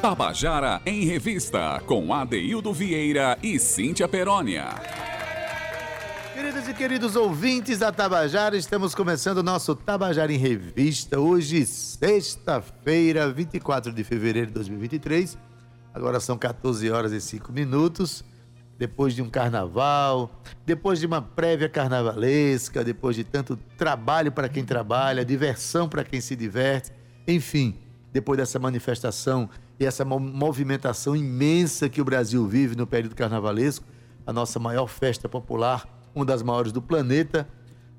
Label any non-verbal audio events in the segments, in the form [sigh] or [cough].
Tabajara em Revista, com Adeildo Vieira e Cíntia Perónia. Queridas e queridos ouvintes da Tabajara, estamos começando o nosso Tabajara em Revista. Hoje, sexta-feira, 24 de fevereiro de 2023. Agora são 14 horas e 5 minutos. Depois de um carnaval, depois de uma prévia carnavalesca, depois de tanto trabalho para quem trabalha, diversão para quem se diverte, enfim, depois dessa manifestação e essa movimentação imensa que o Brasil vive no período carnavalesco, a nossa maior festa popular, uma das maiores do planeta,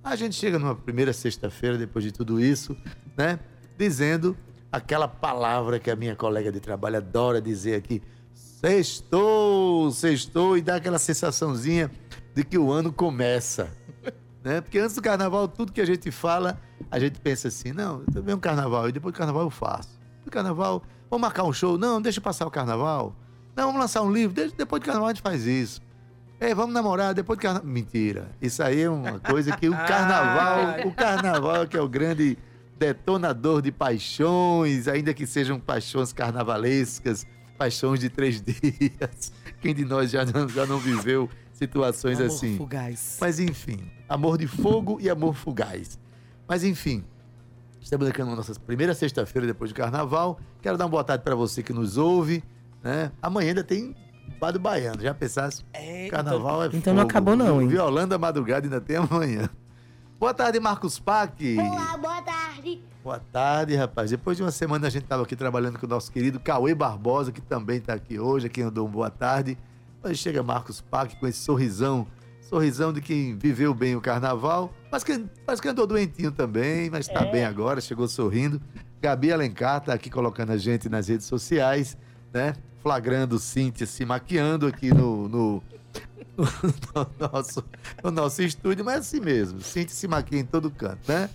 a gente chega numa primeira sexta-feira, depois de tudo isso, né? Dizendo aquela palavra que a minha colega de trabalho adora dizer aqui: sextou, sextou, e dá aquela sensaçãozinha de que o ano começa. [laughs] Né? Porque antes do carnaval, tudo que a gente fala, a gente pensa assim: não, vem um carnaval, e depois do carnaval eu faço. Do carnaval, vamos marcar um show? Não, deixa passar o carnaval. Não, vamos lançar um livro, depois do carnaval a gente faz isso. É, vamos namorar depois do carnaval. Mentira. Isso aí é uma coisa que o [laughs] carnaval, o carnaval que é o grande detonador de paixões, ainda que sejam paixões carnavalescas, paixões de três [laughs] dias. Quem de nós já não, já não viveu situações amor assim? Fugaz. Mas enfim, amor de fogo e amor fugaz. Mas enfim, estamos aqui na nossa primeira sexta-feira depois do carnaval. Quero dar uma boa tarde para você que nos ouve. Né? Amanhã ainda tem Bar do Baiano. Já pensasse? É, Carnaval então, é Então não acabou não, hein? Violando a madrugada ainda tem amanhã. Boa tarde, Marcos Pac. Olá, boa tarde. Boa tarde, rapaz. Depois de uma semana a gente estava aqui trabalhando com o nosso querido Cauê Barbosa, que também está aqui hoje, aqui andou um boa tarde. Mas chega Marcos Pac com esse sorrisão, sorrisão de quem viveu bem o carnaval, mas que, mas que andou doentinho também, mas está bem agora, chegou sorrindo. Gabi Alencar está aqui colocando a gente nas redes sociais, né? Flagrando Cíntia se maquiando aqui no, no, [laughs] no nosso, no nosso estúdio, mas assim mesmo. Cíntia se maquia em todo canto, né?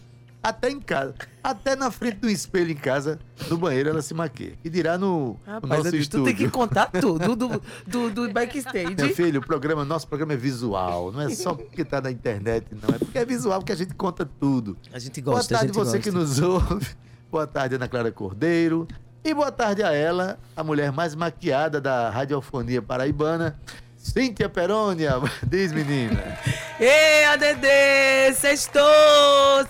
Até em casa. Até na frente do espelho em casa, no banheiro, ela se maquia. E dirá no, no Rapaz, nosso Adi, tu estúdio. tem que contar tudo do, [laughs] do, do backstage. Meu filho, o programa, nosso programa é visual. Não é só porque tá na internet, não. É porque é visual, porque a gente conta tudo. A gente boa gosta, a tarde você gosta. que nos ouve. Boa tarde, Ana Clara Cordeiro. E boa tarde a ela, a mulher mais maquiada da radiofonia paraibana, Cíntia Perônia. [laughs] Diz, menina. Ei, ADD! Sextou!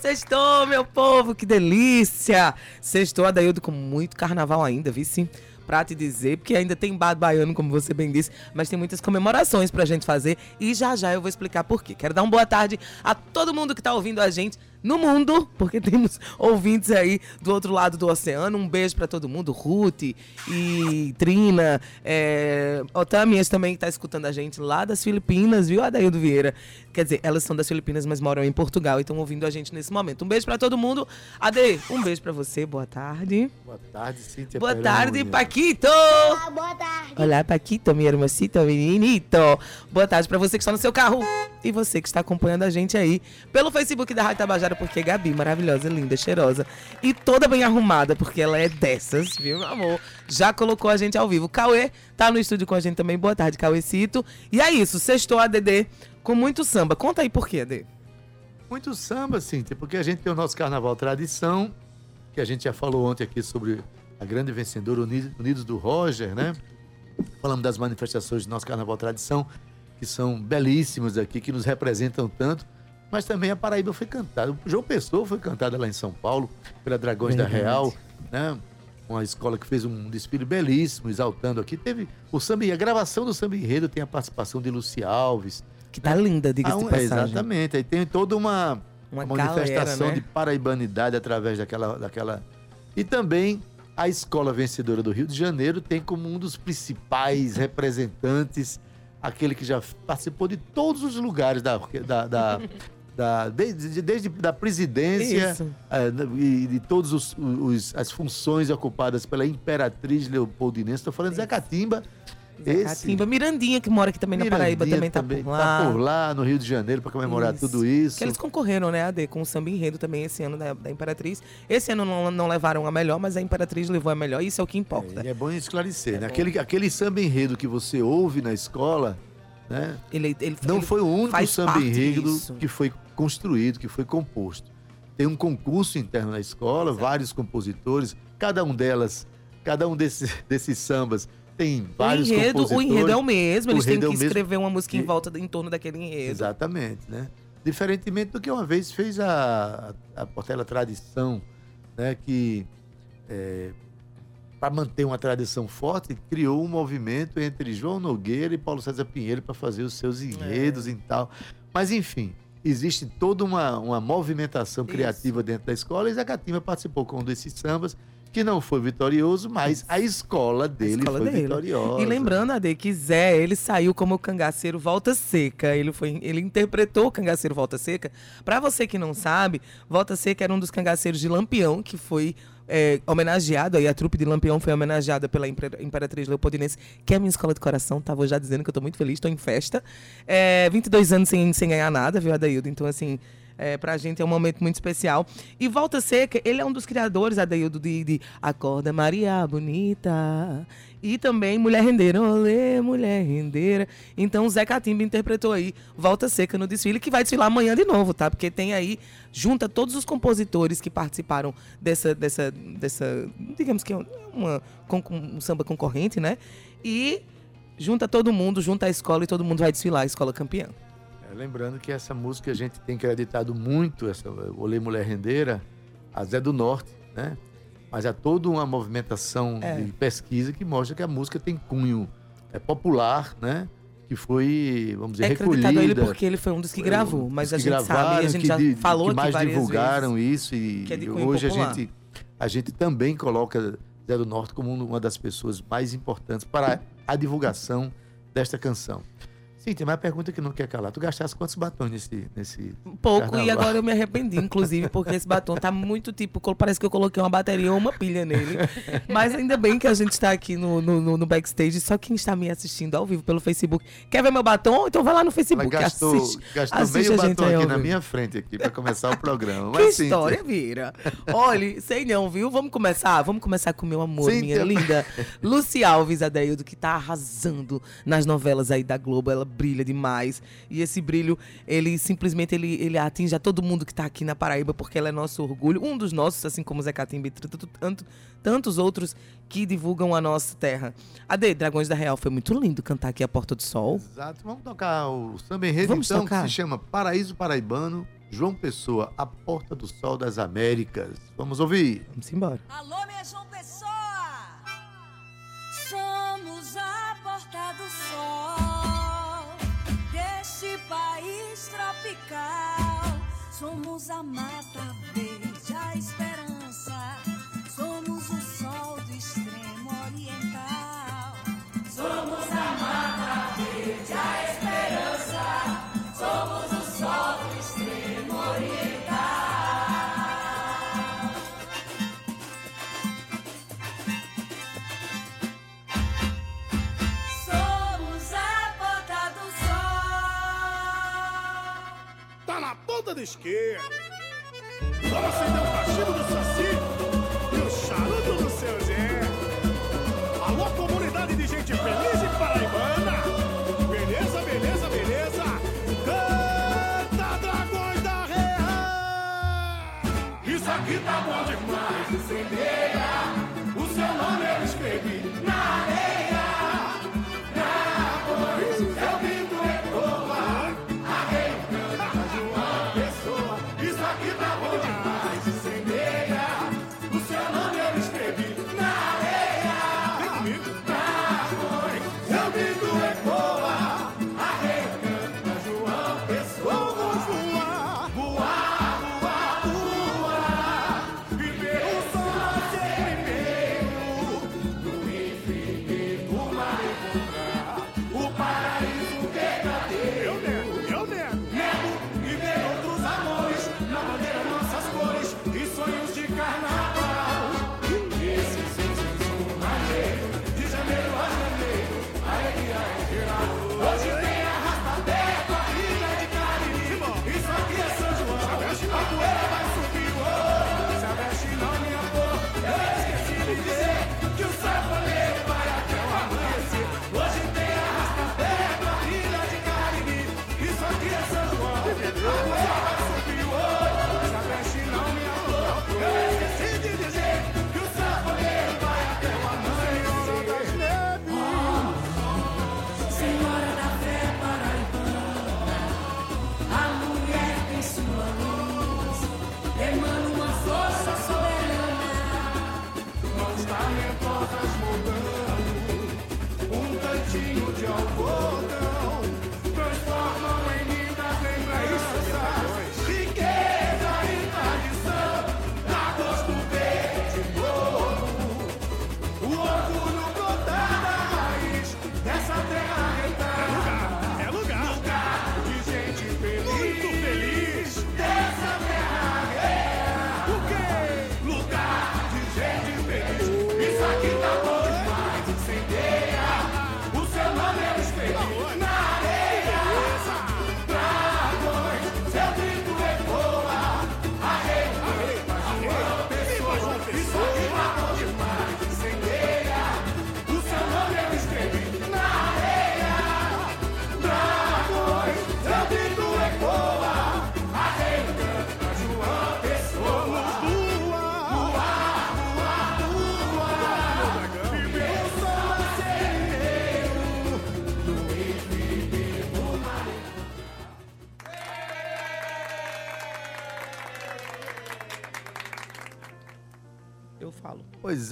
Sextou, meu povo! Que delícia! Sextou, Adaildo, com muito carnaval ainda, vi sim. Pra te dizer, porque ainda tem bar baiano, como você bem disse, mas tem muitas comemorações pra gente fazer e já já eu vou explicar por quê. Quero dar uma boa tarde a todo mundo que tá ouvindo a gente no mundo, porque temos ouvintes aí do outro lado do oceano. Um beijo pra todo mundo, Ruth e Trina, é, Otamias também que tá escutando a gente lá das Filipinas, viu, Adaildo Vieira? Quer dizer, elas são das Filipinas, mas moram em Portugal e estão ouvindo a gente nesse momento. Um beijo pra todo mundo. Ade, um beijo pra você, boa tarde. Boa tarde, Cíntia Boa tarde, Paquito! Olá, boa tarde. Olá, Paquito, minha hermosita, meninito. Boa tarde pra você que está no seu carro e você que está acompanhando a gente aí pelo Facebook da Rádio Tabajara, porque Gabi, maravilhosa, linda, cheirosa e toda bem arrumada, porque ela é dessas, viu, meu amor? Já colocou a gente ao vivo. Cauê tá no estúdio com a gente também. Boa tarde, Cauêcito. E é isso, sextou ADD com muito samba. Conta aí por quê, AD. Muito samba, Cíntia, porque a gente tem o nosso Carnaval Tradição, que a gente já falou ontem aqui sobre a grande vencedora Unidos, do Roger, né? Falamos das manifestações do nosso Carnaval Tradição, que são belíssimos aqui, que nos representam tanto. Mas também a Paraíba foi cantada. O João Pessoa foi cantada lá em São Paulo, pela Dragões da Verdade. Real, né? Uma escola que fez um desfile belíssimo, exaltando aqui. Teve o samba, a gravação do samba enredo tem a participação de Luci Alves, Que tá linda, diga-se ah, de um- passagem. Exatamente. Aí tem toda uma, Uma uma manifestação galera, né? de paraibanidade através daquela, daquela. E também a escola vencedora do Rio de Janeiro tem como um dos principais representantes aquele que já participou de todos os lugares da. da, da- [laughs] da- desde, desde da presidência Isso. eh, e de todas as funções ocupadas pela Imperatriz Leopoldinense. Estou falando de Zé Catimba. Zé Catimba, Mirandinha, que mora aqui também na Paraíba, Mirandinha também, tá por lá. Tá por lá, no Rio de Janeiro, para comemorar Isso. tudo isso. Que eles concorreram, né, AD, com o samba enredo também esse ano da, da Imperatriz. Esse ano não, não levaram a melhor, mas a Imperatriz levou a melhor, e isso é o que importa. E é bom esclarecer, É né? bom. Aquele, aquele samba enredo que você ouve na escola, né? Ele, ele, Não ele foi o único samba enredo disso. que foi construído, que foi composto. Tem um concurso interno na escola, vários compositores, cada um delas, cada um desses, [laughs] desses sambas tem O vários enredo, o enredo é o mesmo, O eles têm é que o escrever uma música em volta, em torno daquele enredo. Exatamente, né? Diferentemente do que uma vez fez a, a, Portela Tradição, né? Que, para manter uma tradição forte, criou um movimento entre João Nogueira e Paulo César Pinheiro para fazer os seus enredos e tal. Mas, enfim, existe toda uma, uma movimentação Isso. criativa dentro da escola e Zé Catimba participou com um desses sambas, que não foi vitorioso, mas a escola dele escola foi dele. vitoriosa. E lembrando, Ade, que Zé, ele saiu como o cangaceiro Volta Seca. Ele, foi, ele interpretou o cangaceiro Volta Seca. Pra você que não sabe, Volta Seca era um dos cangaceiros de Lampião, que foi é, homenageado, aí a trupe de Lampião foi homenageada pela Imper- Imperatriz Leopoldinense, que é a minha escola de coração, tá? Vou já dizendo que eu tô muito feliz, tô em festa. É, 22 anos sem, sem ganhar nada, viu, Adaildo? Então, assim, é, pra gente é um momento muito especial. E Volta Seca, ele é um dos criadores, Adaildo, de, de Acorda Maria Bonita. E também Mulher Rendeira, olê, Mulher Rendeira. Então Zé Catimba interpretou aí Volta Seca no desfile, que vai desfilar amanhã de novo, tá? Porque tem aí, junta todos os compositores que participaram dessa, dessa, dessa digamos que é uma, um samba concorrente, né? E junta todo mundo, junta a escola e todo mundo vai desfilar, a escola campeã. É, lembrando que essa música a gente tem acreditado muito, essa Olê Mulher Rendeira, a Zé do Norte, né? Mas há toda uma movimentação É. de pesquisa que mostra que a música tem cunho é, popular, né? Que foi, vamos dizer, É acreditado a ele recolhida. porque ele foi um dos que gravou, mas a gente sabe, gravaram, e a gente já di- falou que mais divulgaram vezes. isso e é de hoje a popular. gente, a gente também coloca Zé do Norte como uma das pessoas mais importantes para a divulgação desta canção. Cíntia, mas a pergunta que não quer calar, tu gastaste quantos batons nesse, nesse Pouco, e Carnaval. agora eu me arrependi, inclusive, porque esse batom tá muito tipo, parece que eu coloquei uma bateria ou uma pilha nele. Mas ainda bem que a gente está aqui no, no, no- backstage, só quem está me assistindo ao vivo pelo Facebook. Quer ver meu batom? Então vai lá no Ela Facebook, gastou, assiste. gastou assiste meio a gente batom aqui na minha frente aqui para começar o programa. Que Mas, Cíntia, história, Vira. Olha, sei não, viu? Vamos começar? Vamos começar com meu amor, minha Cíntia. linda. Lucy Alves, Adaildo, que tá arrasando nas novelas aí da Globo. Ela brilha demais. E esse brilho, ele simplesmente ele, ele atinge a todo mundo que tá aqui na Paraíba, porque ela é nosso orgulho. Um dos nossos, assim como Zé Catimba e tanto- tanto- tantos outros que divulgam a nossa terra. Ade, Dragões da Real, foi muito lindo cantar aqui a Porta do Sol. Exato. Vamos tocar o samba enredo, Vamos então, tocar. que se chama Paraíso Paraibano, João Pessoa, A Porta do Sol das Américas. Vamos ouvir. Vamos embora. Alô, minha João Pessoa! Somos a porta do sol deste país tropical. Somos a mata verde, a esperança. Somos o sol do extremo oriental. Somos a mata verde, a esperança. Somos Ponta da esquerda. Vamos acender o cachimbo do Saci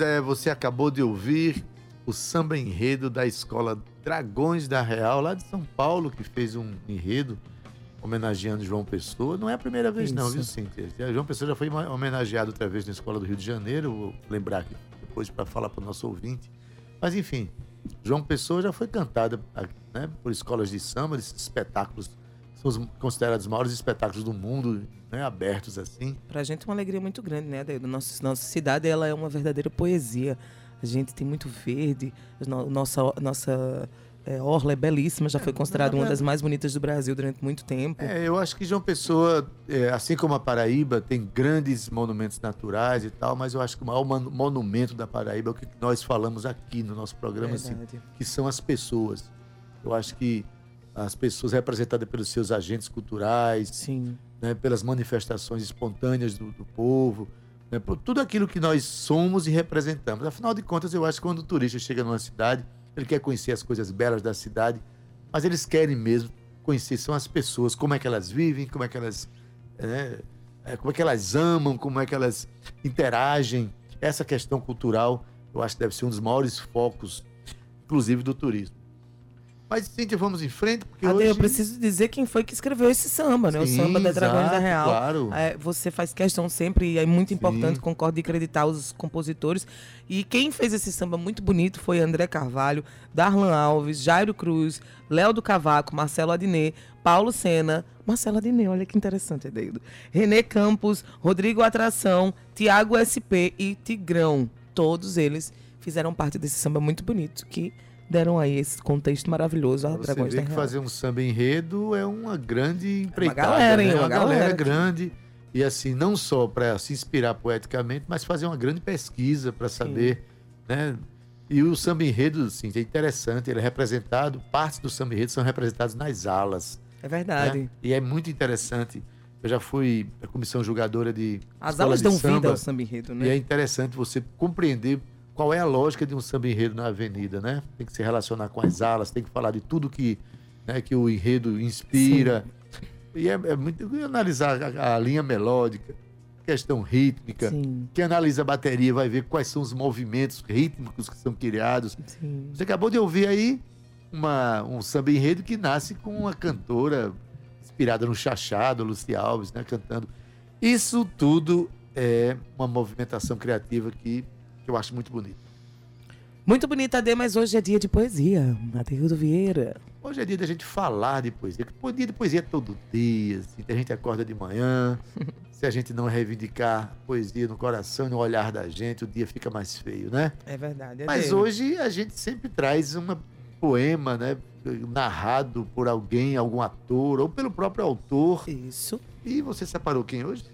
é, você acabou de ouvir o samba enredo da escola Dragões da Real, lá de São Paulo, que fez um enredo homenageando João Pessoa. Não é a primeira vez, não, viu, Isso. Cíntia? João Pessoa já foi homenageado outra vez na escola do Rio de Janeiro, vou lembrar aqui depois para falar para o nosso ouvinte. Mas, enfim, João Pessoa já foi cantada né, por escolas de samba, esses espetáculos são os considerados os maiores espetáculos do mundo, né, abertos assim. Pra gente é uma alegria muito grande, né, Adaildo? Nossa, nossa cidade, ela é uma verdadeira poesia. A gente tem muito verde, no- nossa, nossa é, orla é belíssima, já foi considerada uma das mais bonitas do Brasil durante muito tempo. É, eu acho que João Pessoa, é, assim como a Paraíba, tem grandes monumentos naturais e tal, mas eu acho que o maior monumento da Paraíba é o que nós falamos aqui no nosso programa, assim, que são as pessoas. Eu acho que as pessoas representadas pelos seus agentes culturais, Sim. né, pelas manifestações espontâneas do, do povo, né, por tudo aquilo que nós somos e representamos. Afinal de contas, eu acho que quando o turista chega numa cidade, ele quer conhecer as coisas belas da cidade, mas eles querem mesmo conhecer são as pessoas, como é que elas vivem, como é que elas, né, é, como é que elas amam, como é que elas interagem. Essa questão cultural, eu acho que deve ser um dos maiores focos, inclusive do turismo. Mas, Cíntia, vamos em frente, porque Ade, hoje... eu preciso dizer quem foi que escreveu esse samba, né? Sim, o samba da Dragões da Real. claro. É, você faz questão sempre, e é muito Sim. importante, concordo, de acreditar os compositores. E quem fez esse samba muito bonito foi André Carvalho, Darlan Alves, Jairo Cruz, Léo do Cavaco, Marcelo Adnet, Paulo Sena, Marcelo Adnet, olha que interessante, Edeido. Renê Campos, Rodrigo Atração, Tiago SP e Tigrão. Todos eles fizeram parte desse samba muito bonito, que deram aí esse contexto maravilhoso a Pra Você Dragões vê que Real. fazer um samba enredo é uma grande empreitada. galera, hein? né? Uma Uma galera galera. grande. E assim, não só para se inspirar poeticamente, mas fazer uma grande pesquisa para saber, né? E o samba enredo, assim, é interessante, ele é representado, partes do samba enredo são representadas nas alas. É verdade. né? E é muito interessante. Eu já fui a comissão julgadora de As de dão vida samba, ao samba enredo, e é né? interessante você compreender qual é a lógica de um samba enredo na avenida, né? Tem que se relacionar com as alas, tem que falar de tudo que, né, que o enredo inspira. E é, é muito analisar a, a linha melódica, questão rítmica. Sim, Quem analisa a bateria vai ver quais são os movimentos rítmicos que são criados. sim. Você acabou de ouvir aí uma, um samba enredo que nasce com uma cantora inspirada no Chachado, Luci Alves, né, cantando. Isso tudo é uma movimentação criativa que, que eu acho muito bonita. Muito bonita, Ade, mas hoje é dia de poesia. Adeildo Vieira. Hoje é dia da gente falar de poesia. Porque dia de poesia é todo dia. Assim, a gente acorda de manhã. [laughs] Se a gente não reivindicar poesia no coração e no olhar da gente, o dia fica mais feio, né? É verdade. Mas Ade. hoje a gente sempre traz um poema, né? Narrado por alguém, algum ator, ou pelo próprio autor. Isso. E você separou quem hoje?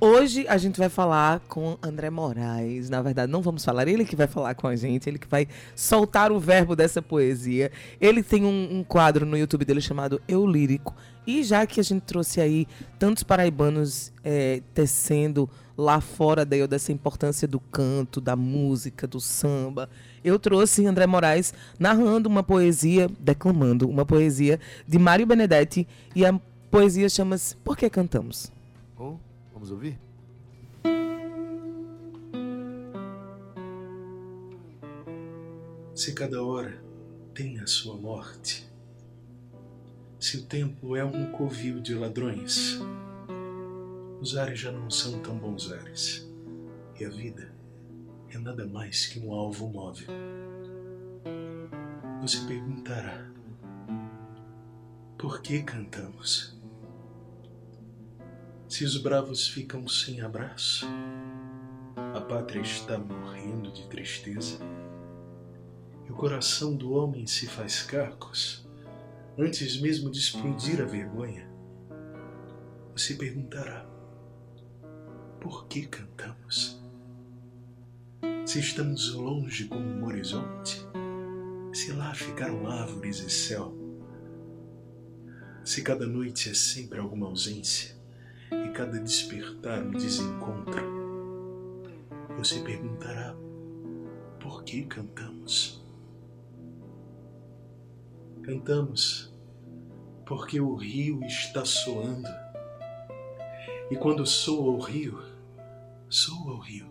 Hoje a gente vai falar com André Moraes. Na verdade, não vamos falar, ele que vai falar com a gente, ele que vai soltar o verbo dessa poesia. Ele tem um, um quadro no YouTube dele chamado Eu Lírico. E já que a gente trouxe aí tantos paraibanos é, tecendo lá fora daí, dessa importância do canto, da música, do samba, eu trouxe André Moraes narrando uma poesia, declamando uma poesia de Mário Benedetti. E a poesia chama-se Por que Cantamos? Oh, vamos ouvir? Se cada hora tem a sua morte, se o tempo é um covil de ladrões, os ares já não são tão bons ares, e a vida é nada mais que um alvo móvel. Você perguntará: por que cantamos? Se os bravos ficam sem abraço, a pátria está morrendo de tristeza e o coração do homem se faz cacos antes mesmo de explodir a vergonha, você perguntará: por que cantamos? Se estamos longe como um horizonte, se lá ficaram árvores e céu, se cada noite é sempre alguma ausência e cada despertar um desencontro, você perguntará: por que cantamos? Cantamos porque o rio está soando. E quando soa o rio, soa o rio.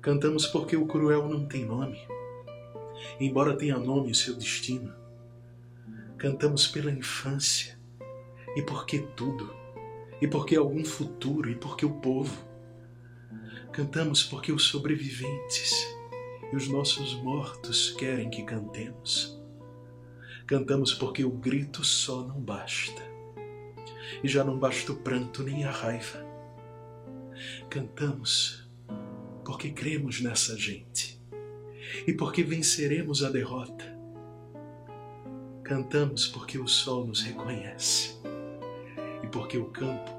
Cantamos porque o cruel não tem nome, embora tenha nome o seu destino. Cantamos pela infância, e porque tudo, e porque algum futuro, e porque o povo. Cantamos porque os sobreviventes e os nossos mortos querem que cantemos. Cantamos porque o grito só não basta, e já não basta o pranto nem a raiva. Cantamos porque cremos nessa gente e porque venceremos a derrota. Cantamos porque o sol nos reconhece porque o campo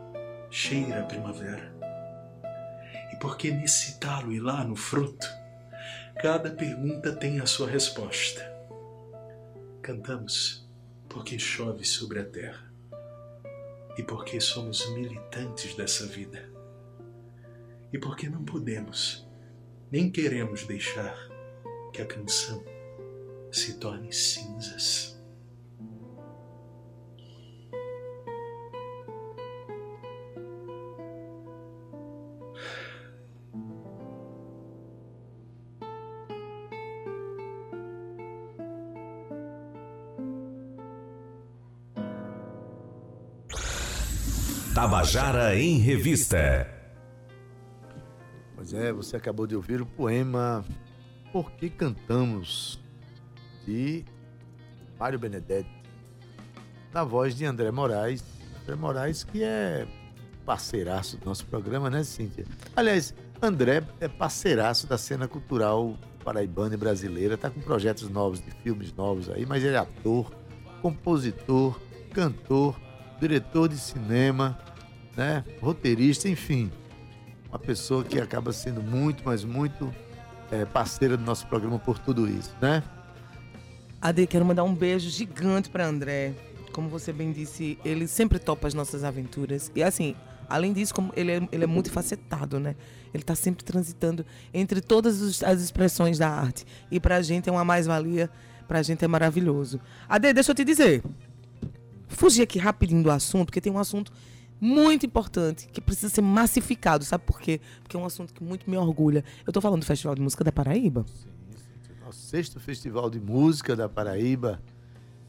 cheira a primavera. E porque nesse talo e lá no fruto, cada pergunta tem a sua resposta. Cantamos porque chove sobre a terra e porque somos militantes dessa vida e porque não podemos, nem queremos deixar que a canção se torne cinzas. Tabajara em Revista. Pois é, você acabou de ouvir o poema Por que Cantamos, de Mário Benedetti, na voz de André Moraes. André Moraes, que é parceiraço do nosso programa, né, Cíntia? Aliás, André é parceiraço da cena cultural paraibana e brasileira, tá com projetos novos, de filmes novos aí, mas ele é ator, compositor, cantor, diretor de cinema, né, roteirista, enfim uma pessoa que acaba sendo muito, mas muito é, parceira do nosso programa por tudo isso, né? Ade, quero mandar um beijo gigante para André. Como você bem disse, ele sempre topa as nossas aventuras. E assim, além disso, como ele é, ele é né? Ele está sempre transitando entre todas as expressões da arte. E para a gente é uma mais-valia, para a gente é maravilhoso. Ade, deixa eu te dizer. Fugir aqui rapidinho do assunto, porque tem um assunto muito importante, que precisa ser massificado. Sabe por quê? Porque é um assunto que muito me orgulha. Eu estou falando do Festival de Música da Paraíba. Sim, sim. Nosso sexto Festival de Música da Paraíba,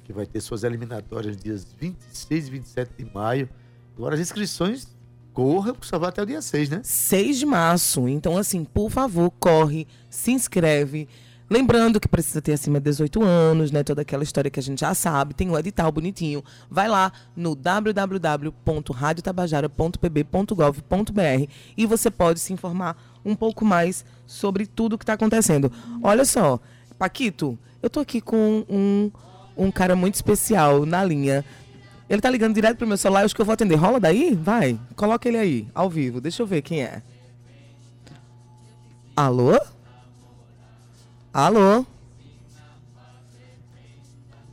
que vai ter suas eliminatórias dias 26 e 27 de maio. Agora as inscrições corram, só vai até o dia 6, né? 6 de março. Então, assim, por favor, corre, se inscreve. Lembrando que precisa ter acima de 18 anos, né? Toda aquela história que a gente já sabe. Tem o edital bonitinho. Vai lá no www.radiotabajara.pb.gov.br e você pode se informar um pouco mais sobre tudo que está acontecendo. Olha só, Paquito, eu tô aqui com um, um cara muito especial na linha. Ele tá ligando direto pro meu celular, eu acho que eu vou atender. Rola daí? Vai, coloca ele aí, ao vivo. Deixa eu ver quem é. Alô? Alô?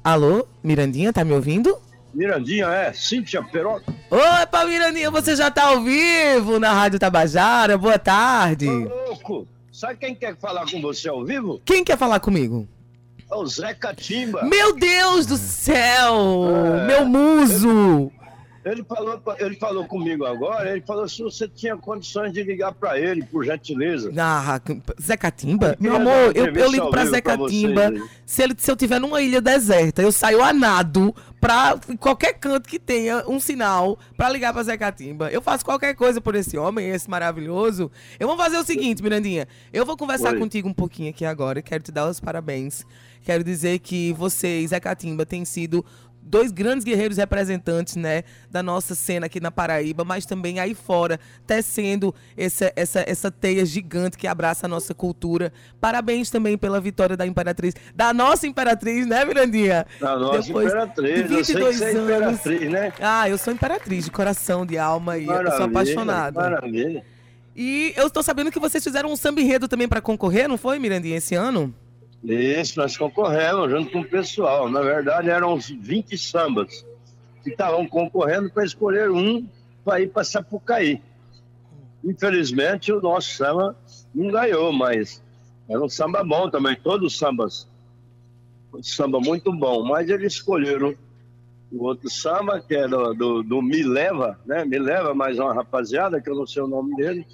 Alô? Mirandinha, tá me ouvindo? Mirandinha, é. Cíntia Perota. Opa, Mirandinha, você já tá ao vivo na Rádio Tabajara. Boa tarde. Ô, louco. Sabe quem quer falar com você ao vivo? Quem quer falar comigo? É o Zé Catimba. Meu Deus do céu! É, meu muso! Ele falou, ele falou comigo agora, ele falou se você tinha condições de ligar para ele, por gentileza. Ah, Zé Catimba? Meu amor, eu, eu ligo para Zé Catimba. Se, ele, se eu tiver numa ilha deserta, eu saio a nado pra qualquer canto que tenha um sinal para ligar para Zé Catimba. Eu faço qualquer coisa por esse homem, esse maravilhoso. Eu vou fazer o seguinte, Mirandinha. Eu vou conversar Oi. contigo um pouquinho aqui agora. Quero te dar os parabéns. Quero dizer que você, Zé Catimba, tem sido dois grandes guerreiros representantes, né, da nossa cena aqui na Paraíba, mas também aí fora, tecendo essa, essa, essa teia gigante que abraça a nossa cultura. Parabéns também pela vitória da Imperatriz, da nossa Imperatriz, né, Mirandinha? Da nossa Depois Imperatriz, de 22 é anos. Imperatriz, né? Ah, eu sou Imperatriz de coração, de alma e maravilha, eu sou apaixonada. Maravilha. E eu estou sabendo que vocês fizeram um samba enredo também para concorrer, não foi, Mirandinha, esse ano? Isso, nós concorremos junto com o pessoal. Na verdade, eram uns 20 sambas que estavam concorrendo para escolher um para ir para Sapucaí. Infelizmente, o nosso samba não ganhou, mas era um samba bom também, todos os sambas. Um samba muito bom, mas eles escolheram o outro samba, que é do, do, do Me Leva, né? Me Leva, mais uma rapaziada, que eu não sei o nome dele.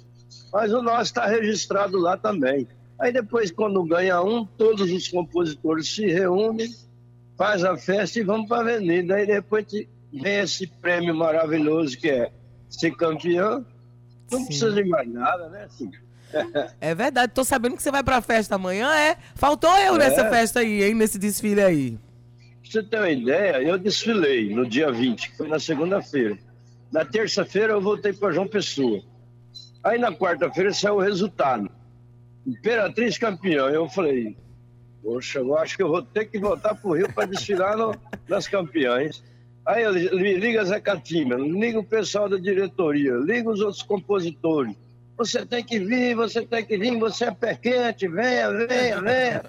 Mas o nosso está registrado lá também. Aí depois, quando ganha um, todos os compositores se reúnem, faz a festa e vamos para a avenida. Aí depois vem esse prêmio maravilhoso que é ser campeão. Não Sim. precisa de mais nada, né? Assim, [laughs] É verdade, tô sabendo que você vai pra festa amanhã, é? Faltou eu É. nessa festa aí, hein? Nesse desfile aí. Pra você ter uma ideia, eu desfilei no dia 20, que foi na segunda-feira. Na terça-feira eu voltei para João Pessoa. Aí na quarta-feira saiu o resultado. Imperatriz campeã. Eu falei, poxa, eu acho que eu vou ter que voltar para o Rio para desfilar no- nas campeãs. Aí eu li- liga Zé Catimba, liga o pessoal da diretoria, liga os outros compositores. Você tem que vir, você tem que vir, você é pé quente, venha, venha, venha.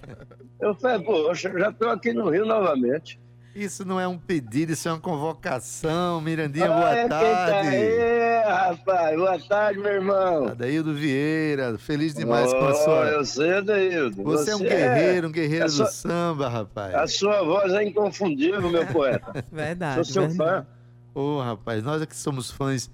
Eu falei, poxa, já estou aqui no Rio novamente. Isso não é um pedido, isso é uma convocação. Mirandinha, Ah, boa é quem tarde. Tá aí, rapaz. Boa tarde, meu irmão. Adaildo Vieira, feliz demais com a Oh, sua. Eu sei, Adaildo. Você é um guerreiro, um guerreiro do sua- samba, rapaz. A sua voz é inconfundível, meu poeta. [laughs] Verdade. Sou seu verdade. fã. Ô, rapaz, nós é que somos fãs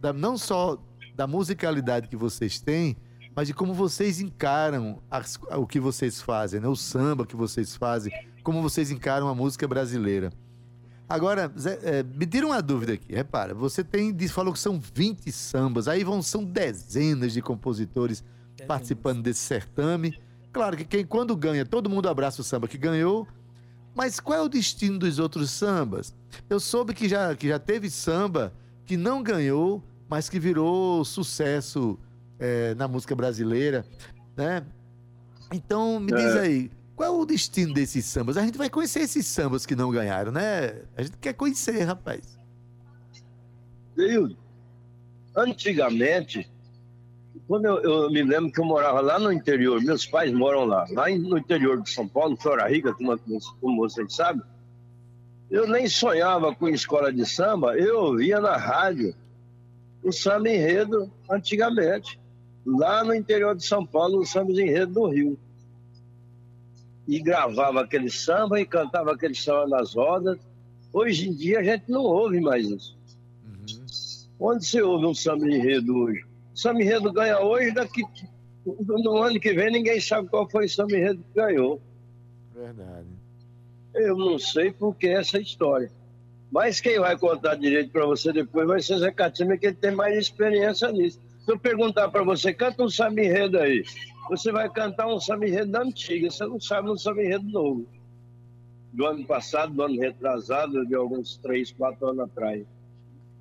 da- não só da musicalidade que vocês têm, mas de como vocês encaram as- o que vocês fazem, né? O samba que vocês fazem, como vocês encaram a música brasileira. Agora, Zé, é, me tira uma dúvida aqui. Repara, você tem, diz- falou que são 20 sambas, aí vão são dezenas de compositores participando desse certame. Claro que quem quando ganha, todo mundo abraça o samba que ganhou. Mas qual é o destino dos outros sambas? Eu soube que já, que já teve samba que não ganhou, mas que virou sucesso é, na música brasileira, né? Então, me diz É. aí, qual é o destino desses sambas? A gente vai conhecer esses sambas que não ganharam, né? A gente quer conhecer, rapaz. Adaildo, antigamente, quando eu, eu me lembro que eu morava lá no interior, meus pais moram lá, lá no interior de São Paulo, Flora Rica, como, como vocês sabem, eu nem sonhava com escola de samba, eu ouvia na rádio o samba enredo antigamente, lá no interior de São Paulo, o samba enredo do Rio. E gravava aquele samba e cantava aquele samba nas rodas. Hoje em dia a gente não ouve mais isso. Onde você ouve um samba enredo hoje? O samba enredo ganha hoje, daqui no ano que vem ninguém sabe qual foi o samba enredo que ganhou. Verdade. Eu não sei por que essa história. Mas quem vai contar direito para você depois vai ser Zé Catima, que ele tem mais experiência nisso. Se eu perguntar para você, canta um samba enredo aí, você vai cantar um samba enredo da antiga, você não sabe um samba enredo novo. Do ano passado, do ano retrasado, de alguns três, quatro anos atrás.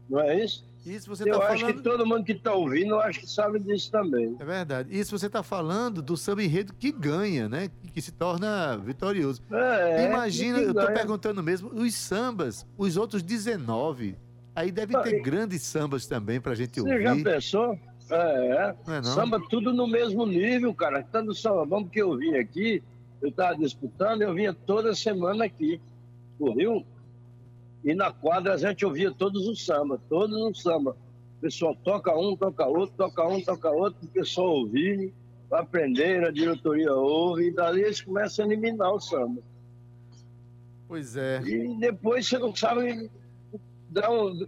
Não é isso? Isso você eu está acho falando. que todo mundo que está ouvindo, eu acho que sabe disso também. É verdade. Isso você está falando do samba enredo que ganha, né? Que se torna vitorioso. É, Imagina, que eu ganha. perguntando mesmo, os sambas, os outros 19. Aí deve ter grandes sambas também pra gente Você já ouvir. pensou? É, é não? samba tudo no mesmo nível, cara. Tanto samba, vamos que eu vim aqui, eu estava disputando, eu vinha toda semana aqui, no Rio. E na quadra a gente ouvia todos os sambas, todos os sambas. O pessoal toca um, toca outro, toca um, toca outro, o pessoal ouvir, vai aprender, a diretoria ouve, e dali eles começam a eliminar o samba. Pois é. E depois você não sabe, dá um,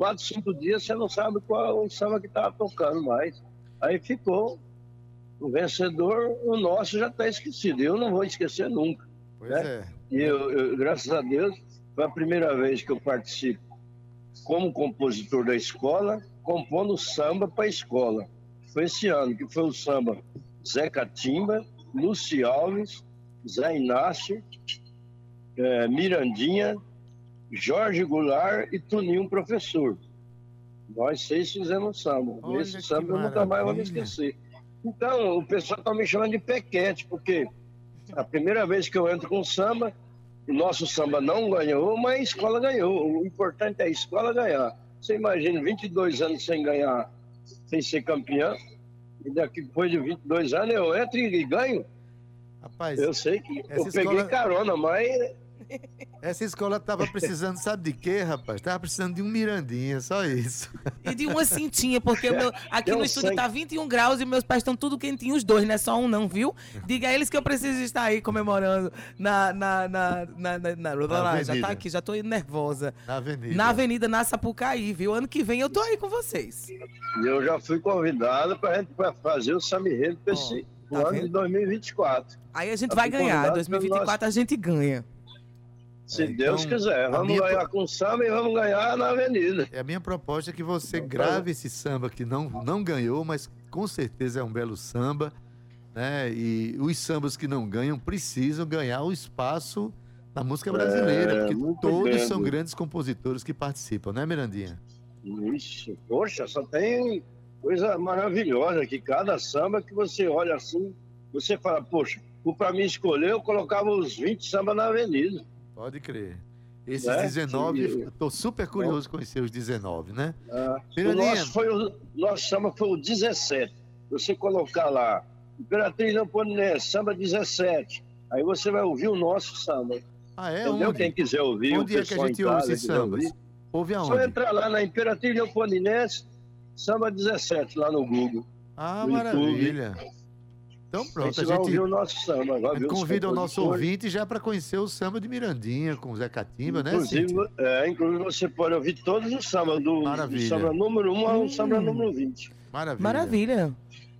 quatro, cinco dias, você não sabe qual é o samba que estava tocando mais. Aí ficou o vencedor, o nosso já está esquecido. Eu não vou esquecer nunca. Pois né? é. E eu, eu, graças a Deus, foi a primeira vez que eu participo como compositor da escola, compondo samba para a escola. Foi esse ano que foi o samba Zé Catimba, Luci Alves, Zé Inácio, eh, Mirandinha, Jorge Goulart e Tuninho Professor. Nós seis fizemos samba. Olha Esse samba eu nunca mais vou me esquecer. Então, o pessoal está me chamando de pequete, porque a primeira vez que eu entro com samba, o nosso samba não ganhou, mas a escola ganhou. O importante é a escola ganhar. Você imagina, 22 anos sem ganhar, sem ser campeão, e daqui depois de 22 anos eu entro e ganho. Rapaz, Eu sei que eu peguei escola- carona, mas Essa escola tava precisando, sabe de quê, rapaz? Tava precisando de um Mirandinha, só isso. E de uma cintinha, porque o meu- aqui Eu no estúdio sei. tá 21 graus e meus pais estão tudo quentinhos, os dois, não é só um não, viu? Diga a eles que eu preciso estar aí comemorando na... na, na, na, na- na- já avenida. tá aqui, já tô nervosa. Na avenida. Na Avenida na Sapucaí, viu? Ano que vem eu tô aí com vocês. E eu já fui convidado para gente pra fazer o para esse tá ano vendo? de 2024. Aí a gente Tá vai ganhar. convidado 2024 a gente ganha. Se É, Deus então, quiser. a Vamos ganhar pro- com samba e vamos ganhar na avenida. É a minha proposta é que você Então, grave esse samba que não, não ganhou, mas com certeza é um belo samba. Né? E os sambas que não ganham precisam ganhar o espaço na música brasileira, É, porque todos bem, são grandes compositores que participam, né, Mirandinha? Ixi, poxa, só tem coisa maravilhosa que cada samba que você olha assim, você fala, poxa, para mim escolher, eu colocava os 20 sambas na avenida. Pode crer. Esses Né? 19, Que- eu tô super curioso em conhecer os 19, né? Ah, o nosso, foi o nosso samba foi o 17. Você colocar lá, Imperatriz Leopoldinense, samba 17. Aí você vai ouvir o nosso samba. Ah, é? Entendeu? Onde? Quem quiser ouvir, Onde é que a gente ouve esses sambas? ouvir, Ouve Só aonde? entrar lá na Imperatriz Leopoldinense, samba 17, lá no Google. Ah, no YouTube. Então pronto, a gente, o nosso samba. Vai a ouvir gente os convida o nosso ouvinte já para conhecer o samba de Mirandinha com o Zé Catimba, né? Inclusive, Cíntia? é, inclusive, você pode ouvir todos os sambas, do, do samba número 1 ao Hum. samba número 20. Maravilha. Maravilha.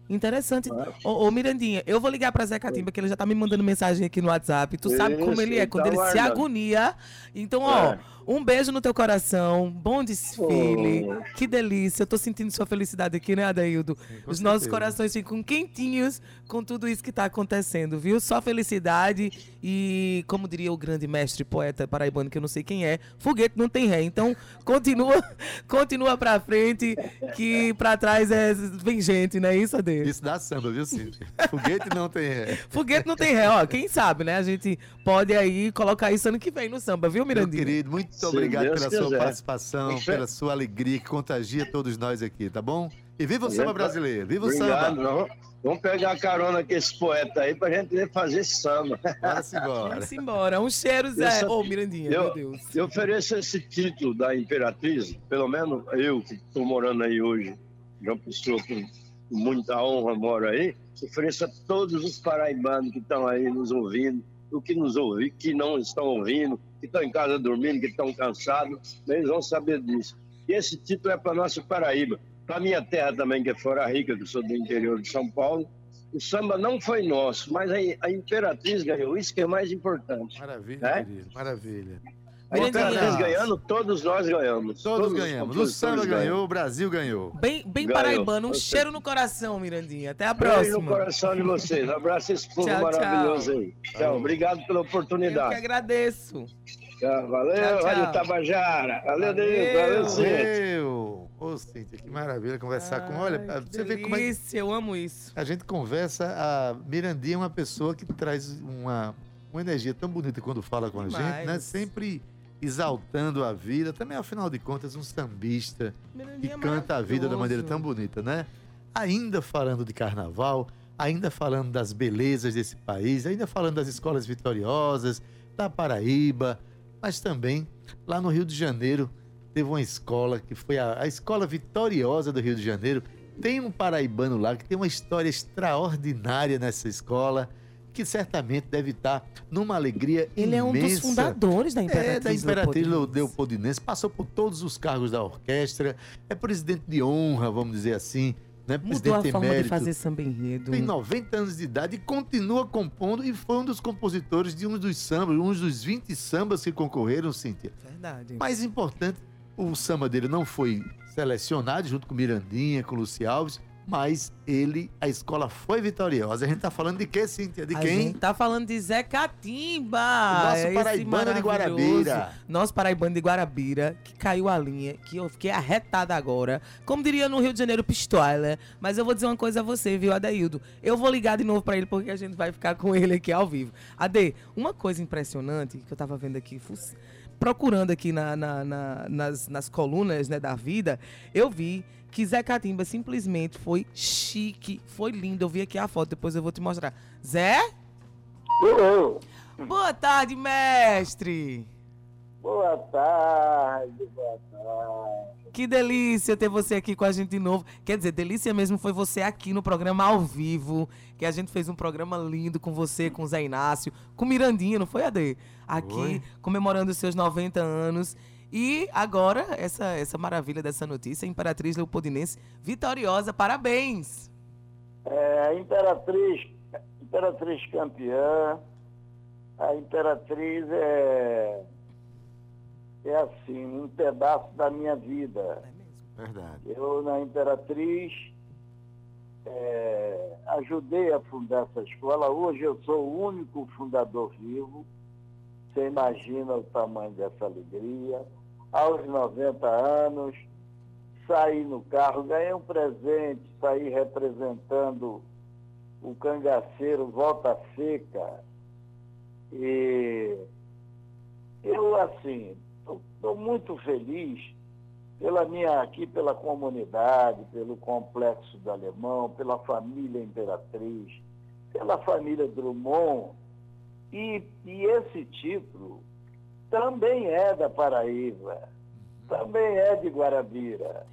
Interessante. Ô, ô, Mirandinha, eu vou ligar pra Zé Catimba, que ele já tá me mandando mensagem aqui no WhatsApp. Tu sabe Isso, como ele é, quando tá ele se agonia. Então, ó, É. um beijo no teu coração, bom desfile. Oh. Que delícia. Eu tô sentindo sua felicidade aqui, né, Adaildo? com Os nossos corações ficam quentinhos com tudo isso que tá acontecendo, viu? Só felicidade e, como diria o grande mestre poeta paraibano, que eu não sei quem é, foguete não tem ré. Então, continua, [laughs] continua pra frente, que pra trás é, vem gente, não é isso, Ade? Isso dá samba, viu, Cíntia? Foguete não tem ré. [laughs] Foguete não tem ré, ó. Quem sabe, né? A gente pode aí colocar isso ano que vem no samba, viu, Meu Mirandinha? querido, muito Se obrigado Deus pela sua quiser. participação, Você- pela sua alegria que contagia todos nós aqui, tá bom? E viva o samba Obrigado. brasileiro, viva o Obrigado. samba. Nós Vamos pegar carona com esse poeta aí pra gente fazer samba. Bora-se embora. Vamos embora. Um cheiro, Zé. Ô, Mirandinha, meu Eu, Deus. eu ofereço esse título da Imperatriz, pelo menos eu que estou morando aí hoje, João Pessoa, com com muita honra moro aí, ofereço a todos os paraibanos que estão aí nos ouvindo, o que nos ouvi, que não estão ouvindo, que estão em casa dormindo, que estão cansados, eles vão saber disso. E esse título é para nossa Paraíba, para minha terra também, que é Fora Rica, que sou do interior de São Paulo. O samba não foi nosso, mas a, a Imperatriz ganhou, isso que é mais importante. Maravilha, É? querido, maravilha. A Mirandinha. Imperatriz ganhando, todos nós ganhamos. Todos os ganhamos. O compositores samba ganham. ganhou, o Brasil ganhou. Bem, bem Ganhou. paraibano. Um Você- cheiro no coração, Mirandinha. Até a Beijo no próxima. coração de vocês. Abraço esse povo Tchau, maravilhoso aí. Tchau, obrigado pela Eu que oportunidade. agradeço. Tchau, valeu, Tchau, tchau. Rádio Tabajara. Valeu, Valeu. Deus. Valeu. Meu! Ô, Cíntia, que maravilha conversar com. Olha, Ai, você que vê como é delícia, eu amo isso. a gente conversa. A Mirandinha é uma pessoa que traz uma, uma energia tão bonita quando fala com a gente, né? Demais. Sempre exaltando a vida. Também, afinal de contas, um sambista que é canta a vida da maneira tão bonita, né? Ainda falando de carnaval, ainda falando das belezas desse país, ainda falando das escolas vitoriosas, da Paraíba, mas também lá no Rio de Janeiro teve uma escola que foi a, a escola vitoriosa do Rio de Janeiro. Tem um paraibano lá que tem uma história extraordinária nessa escola, que certamente deve estar numa alegria Ele é um dos imensa. fundadores da Imperatriz. É, da Imperatriz Leopoldinense. Passou por todos os cargos da orquestra, é presidente de honra, vamos dizer assim, né? Mudou presidente a forma de emérito. fazer samba enredo. Tem 90 anos de idade e continua compondo e foi um dos compositores de um dos sambas, um dos 20 sambas que concorreram, Cíntia. Verdade. Mais importante, o samba dele não foi selecionado junto com Mirandinha, com Luci Alves, mas ele, a escola foi vitoriosa. A gente tá falando de quê, Cíntia? De A quem? gente tá falando de Zé Catimba. O nosso esse paraibano de. Guarabira. Nosso paraibano de Guarabira, que caiu a linha, que eu fiquei arretada agora. Como diria no Rio de Janeiro, pistola. Mas eu vou dizer uma coisa a você, viu, Adaildo? Eu vou ligar de novo pra ele, porque a gente vai ficar com ele aqui ao vivo. Ade, uma coisa impressionante que eu tava vendo aqui, procurando aqui na- na- na- nas, nas colunas né, da vida, eu vi que Zé Catimba simplesmente foi chique, foi lindo. Eu vi aqui a foto, depois eu vou te mostrar. Zé? Eu. Boa tarde, mestre. Boa tarde, boa tarde. Que delícia ter você aqui com a gente de novo. Quer dizer, delícia mesmo foi você aqui no programa ao vivo, que a gente fez um programa lindo com você, com o Zé Inácio, com Mirandinha, não foi, Ade? Aqui, Foi. comemorando os seus 90 anos. E agora, essa, essa maravilha dessa notícia, a Imperatriz Leopoldinense vitoriosa. Parabéns! É, a Imperatriz, Imperatriz campeã. A Imperatriz é, é assim, um pedaço da minha vida. Verdade. Eu, na Imperatriz, é, ajudei a fundar essa escola. Hoje eu sou o único fundador vivo. Você imagina o tamanho dessa alegria. Aos 90 anos, saí no carro, ganhei um presente, saí representando o cangaceiro Volta Seca. E eu, assim, estou muito feliz pela minha aqui, pela comunidade, pelo complexo do Alemão, pela família Imperatriz, pela família Drummond. E, e esse título também é da Paraíba, também é de Guarabira.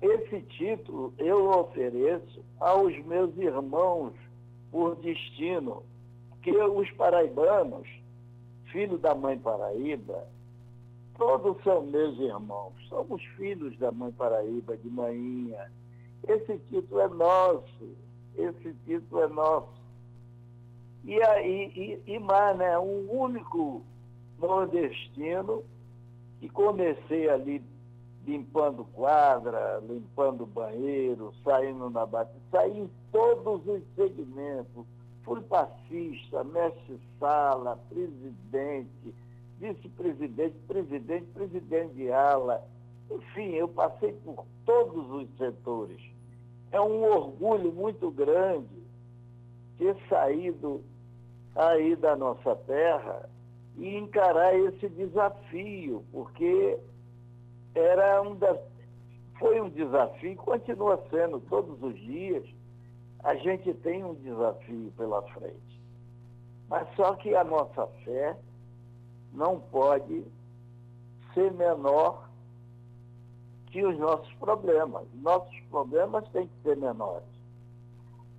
Esse título eu ofereço aos meus irmãos por destino, que os paraibanos, filho da mãe Paraíba, todos são meus irmãos, somos filhos da mãe Paraíba, de manhinha. Esse título é nosso, esse título é nosso. E aí, e, e mais, né? Um único nordestino que comecei ali limpando quadra, limpando banheiro, saindo na batida, saí em todos os segmentos. Fui passista, mestre-sala, presidente, vice-presidente, presidente, presidente de ala. Enfim, eu passei por todos os setores. É um orgulho muito grande ter saído aí da nossa terra e encarar esse desafio, porque era um da- foi um desafio, continua sendo todos os dias. A gente tem um desafio pela frente. Mas só que a nossa fé não pode ser menor que os nossos problemas. Nossos problemas têm que ser menores.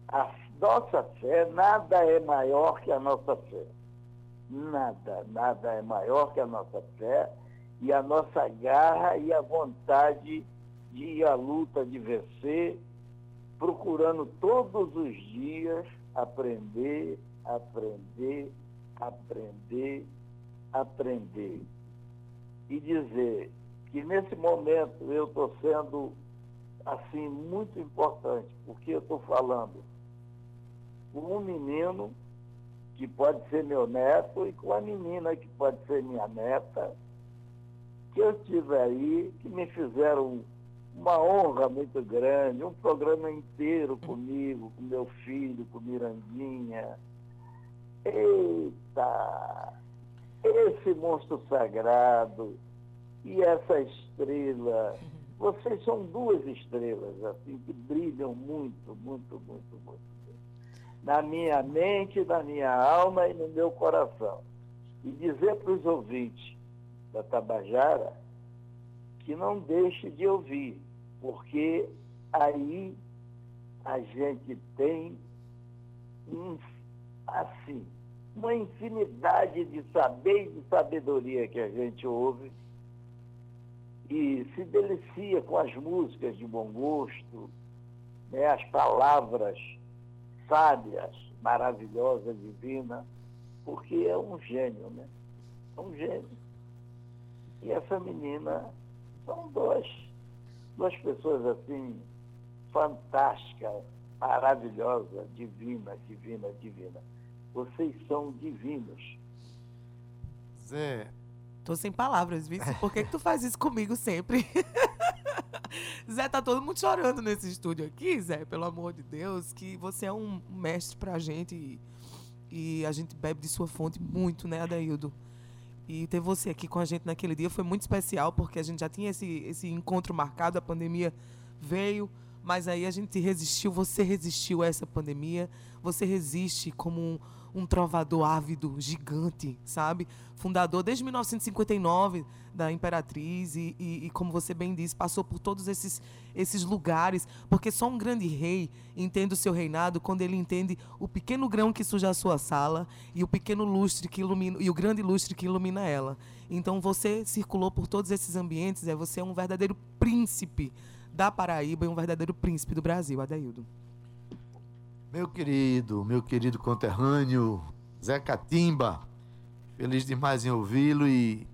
A nossa fé, nada é maior que a nossa fé. Nada, nada é maior que a nossa fé e a nossa garra e a vontade de ir à luta, de vencer, procurando todos os dias aprender, aprender, aprender, aprender. E dizer que nesse momento eu estou sendo assim muito importante, porque eu estou falando um menino que pode ser meu neto e com uma menina que pode ser minha neta, que eu tive aí, que me fizeram uma honra muito grande, um programa inteiro comigo, com meu filho, com Mirandinha. Eita! Esse monstro sagrado e essa estrela, vocês são duas estrelas, assim, que brilham muito, muito, muito, muito na minha mente, na minha alma e no meu coração. E dizer para os ouvintes da Tabajara que não deixe de ouvir, porque aí a gente tem assim, uma infinidade de saber e de sabedoria que a gente ouve e se delicia com as músicas de bom gosto, né, as palavras sábias, maravilhosas, divinas, porque é um gênio, né? É um gênio. E essa menina são dois, duas pessoas assim, fantásticas, maravilhosas, divina, divina, divina. Vocês são divinos. Zé, Tô sem palavras, Vici. Por que, que tu faz isso comigo sempre? [laughs] [laughs] Zé, tá todo mundo chorando nesse estúdio aqui, Zé, pelo amor de Deus, que você é um mestre pra gente e, e a gente bebe de sua fonte muito, né, Adaildo? E ter você aqui com a gente naquele dia foi muito especial, porque a gente já tinha esse, esse encontro marcado, a pandemia veio, Mas aí a gente resistiu, você resistiu a essa pandemia, você resiste como um, um trovador ávido, gigante, sabe? Fundador desde 1959 da Imperatriz e, e, e, como você bem disse, passou por todos esses, esses lugares, porque só um grande rei entende o seu reinado quando ele entende o pequeno grão que suja a sua sala e o pequeno lustre que ilumina e o grande lustre que ilumina ela. Então você circulou por todos esses ambientes, é você é um verdadeiro príncipe da Paraíba e um verdadeiro príncipe do Brasil, Adaildo. Meu querido, meu querido conterrâneo, Zé Catimba, feliz demais em ouvi-lo e,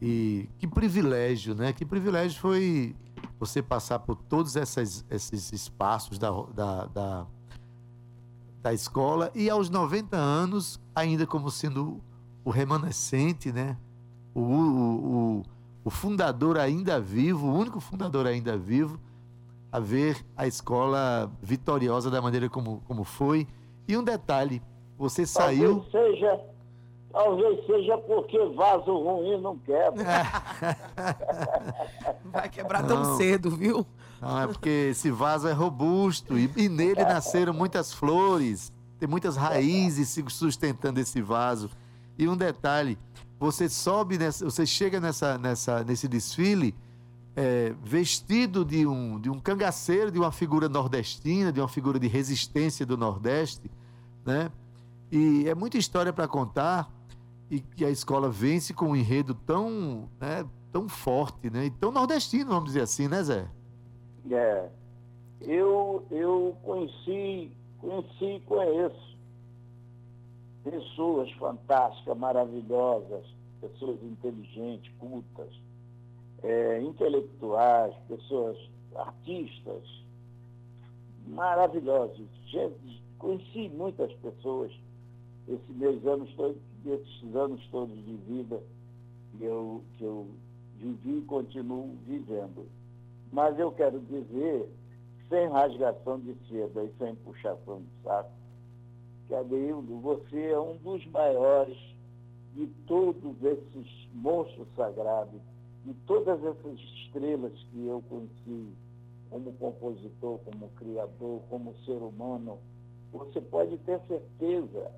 e que privilégio, né? Que privilégio foi você passar por todos essas, esses espaços da, da, da, da escola e aos 90 anos, ainda como sendo o remanescente, né? O, o, o, o fundador ainda vivo, o único fundador ainda vivo, a ver a escola vitoriosa da maneira como, como foi. E um detalhe, você saiu. Talvez seja, talvez seja porque vaso ruim não quebra. Vai quebrar tão não, cedo, viu? Não, é porque esse vaso é robusto e, e nele nasceram muitas flores, tem muitas raízes sustentando esse vaso. E um detalhe, você sobe, nessa, você chega nessa, nessa, nesse desfile é, vestido de um, de um cangaceiro, de uma figura nordestina, de uma figura de resistência do Nordeste, né? E é muita história para contar e que a escola vence com um enredo tão, né, tão forte, né? E tão nordestino, vamos dizer assim, né, Zé? É. Eu, eu conheci, conheci e conheço pessoas fantásticas, maravilhosas, pessoas inteligentes, cultas, é, intelectuais, pessoas artistas maravilhosos. Gente, conheci muitas pessoas esses meus anos todos, esses anos todos de vida que eu, que eu vivi e continuo vivendo. Mas eu quero dizer, sem rasgação de seda e sem puxação de saco, que Adeildo, você é um dos maiores de todos esses monstros sagrados de todas essas estrelas que eu conheci como compositor, como criador, como ser humano, você pode ter certeza.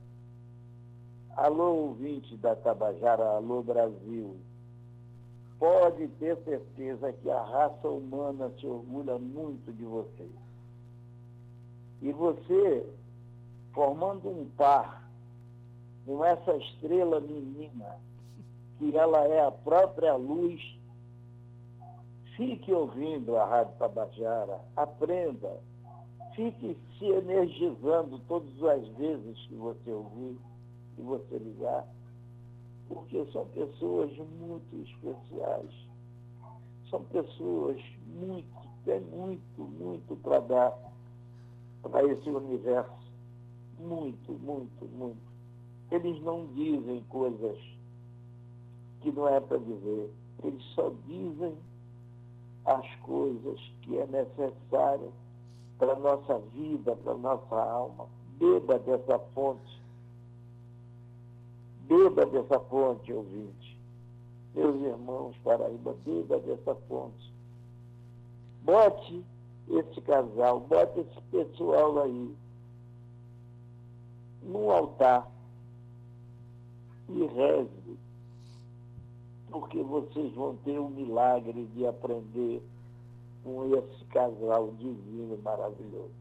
Alô, ouvinte da Tabajara, alô, Brasil. Pode ter certeza que a raça humana se orgulha muito de você. E você, formando um par com essa estrela menina, que ela é a própria luz Fique ouvindo a Rádio Tabajara, aprenda, fique se energizando todas as vezes que você ouvir e você ligar, porque são pessoas muito especiais. São pessoas muito, tem muito, muito para dar para esse universo. Muito, muito, muito. Eles não dizem coisas que não é para dizer. Eles só dizem as coisas que é necessário para a nossa vida, para a nossa alma. Beba dessa fonte. Beba dessa fonte, ouvinte. Meus irmãos Paraíba, beba dessa fonte. Bote esse casal, bote esse pessoal aí no altar e reze porque vocês vão ter o milagre de aprender com esse casal divino e maravilhoso.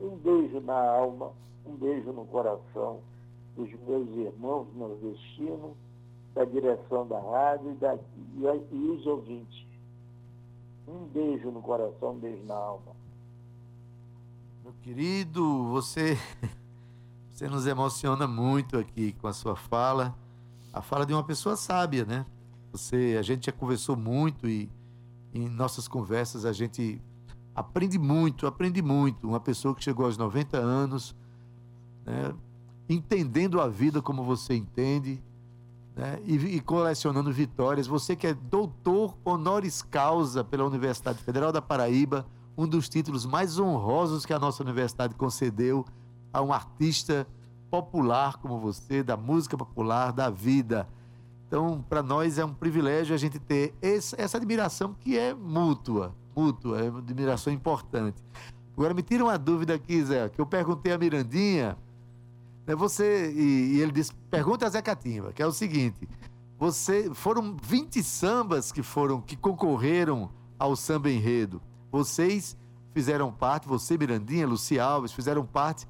Um beijo na alma, um beijo no coração dos meus irmãos nordestinos, da direção da rádio e, da, e, e os ouvintes. Um beijo no coração, um beijo na alma. Meu querido, você, [laughs] você nos emociona muito aqui com a sua fala a fala de uma pessoa sábia, né? Você, a gente já conversou muito e em nossas conversas a gente aprende muito, aprende muito. Uma pessoa que chegou aos 90 anos, né? entendendo a vida como você entende, né? e, e colecionando vitórias. Você que é doutor honoris causa pela Universidade Federal da Paraíba, um dos títulos mais honrosos que a nossa universidade concedeu a um artista popular como você, da música popular, da vida. Então, para nós é um privilégio a gente ter essa admiração que é mútua, mútua, é uma admiração importante. Agora me tira uma dúvida aqui, Zé, que eu perguntei a Mirandinha, né, você, e, e ele disse, pergunta a Zé Catimba, que é o seguinte, você, foram 20 sambas que foram, que concorreram ao samba enredo. Vocês fizeram parte, você, Mirandinha, Luci Alves, fizeram parte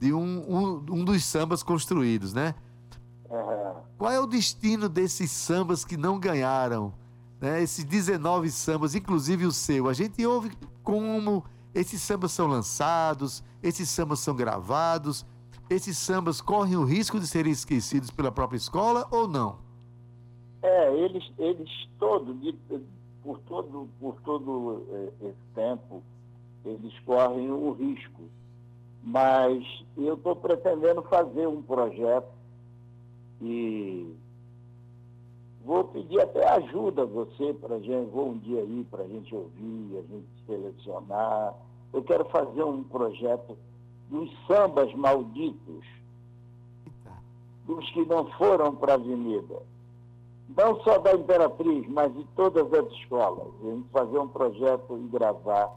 de um, um, um dos sambas construídos, né? Qual é o destino desses sambas que não ganharam? Né? Esses 19 sambas, inclusive o seu. A gente ouve como esses sambas são lançados, esses sambas são gravados, esses sambas correm o risco de serem esquecidos pela própria escola ou não? É, eles, eles todos, de- por todo, por todo eh, esse tempo, eles correm o risco. Mas eu estou pretendendo fazer um projeto e vou pedir até ajuda a você para gente, vou um dia aí para a gente ouvir, a gente selecionar. Eu quero fazer um projeto dos sambas malditos, dos que não foram para a avenida não só da Imperatriz, mas de todas as escolas. A gente fazer um projeto e gravar